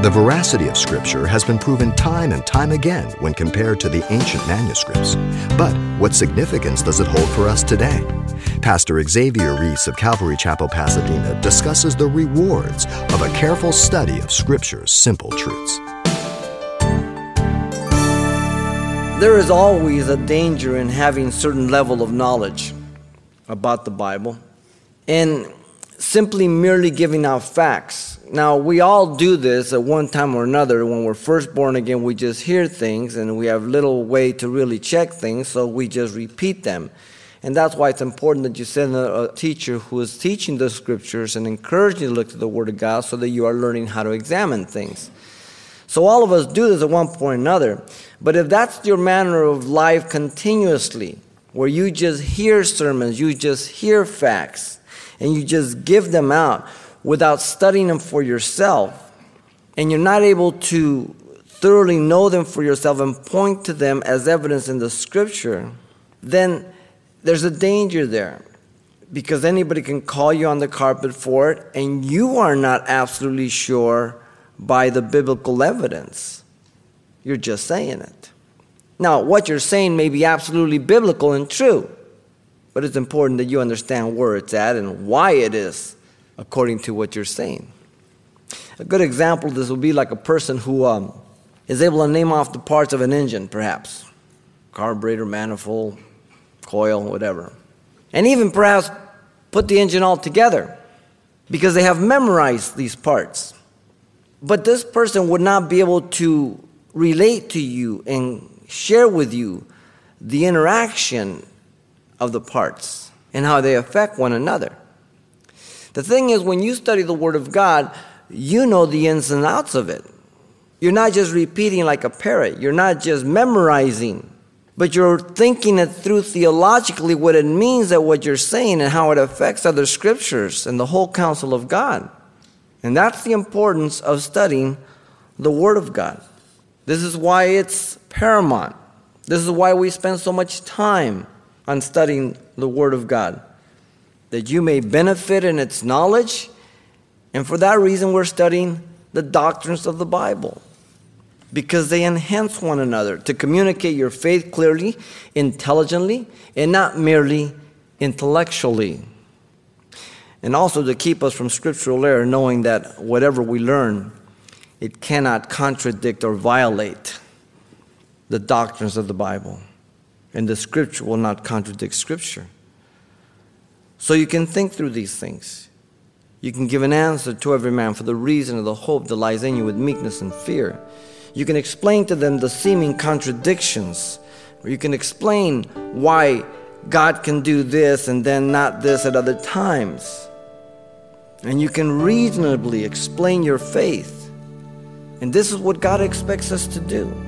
The veracity of Scripture has been proven time and time again when compared to the ancient manuscripts. But what significance does it hold for us today? Pastor Xavier Reese of Calvary Chapel, Pasadena discusses the rewards of a careful study of Scripture's simple truths. There is always a danger in having certain level of knowledge about the Bible and simply merely giving out facts now, we all do this at one time or another. When we're first born again, we just hear things and we have little way to really check things, so we just repeat them. And that's why it's important that you send a, a teacher who is teaching the scriptures and encouraging you to look to the Word of God so that you are learning how to examine things. So, all of us do this at one point or another. But if that's your manner of life continuously, where you just hear sermons, you just hear facts, and you just give them out, without studying them for yourself, and you're not able to thoroughly know them for yourself and point to them as evidence in the scripture, then there's a danger there. Because anybody can call you on the carpet for it, and you are not absolutely sure by the biblical evidence. You're just saying it. Now, what you're saying may be absolutely biblical and true, but it's important that you understand where it's at and why it is according to what you're saying. A good example this would be like a person who um, is able to name off the parts of an engine, perhaps carburetor, manifold, coil, whatever. And even perhaps put the engine all together because they have memorized these parts. But this person would not be able to relate to you and share with you the interaction of the parts and how they affect one another. The thing is, when you study the Word of God, you know the ins and outs of it. You're not just repeating like a parrot, you're not just memorizing, but you're thinking it through theologically what it means that what you're saying and how it affects other scriptures and the whole counsel of God. And that's the importance of studying the Word of God. This is why it's paramount. This is why we spend so much time on studying the Word of God that you may benefit in its knowledge. And for that reason, we're studying the doctrines of the Bible because they enhance one another to communicate your faith clearly, intelligently, and not merely intellectually. And also to keep us from scriptural error, knowing that whatever we learn, it cannot contradict or violate the doctrines of the Bible. And the scripture will not contradict scripture. So you can think through these things. You can give an answer to every man for the reason of the hope that lies in you with meekness and fear. You can explain to them the seeming contradictions, you can explain why God can do this and then not this at other times. And you can reasonably explain your faith. And this is what God expects us to do.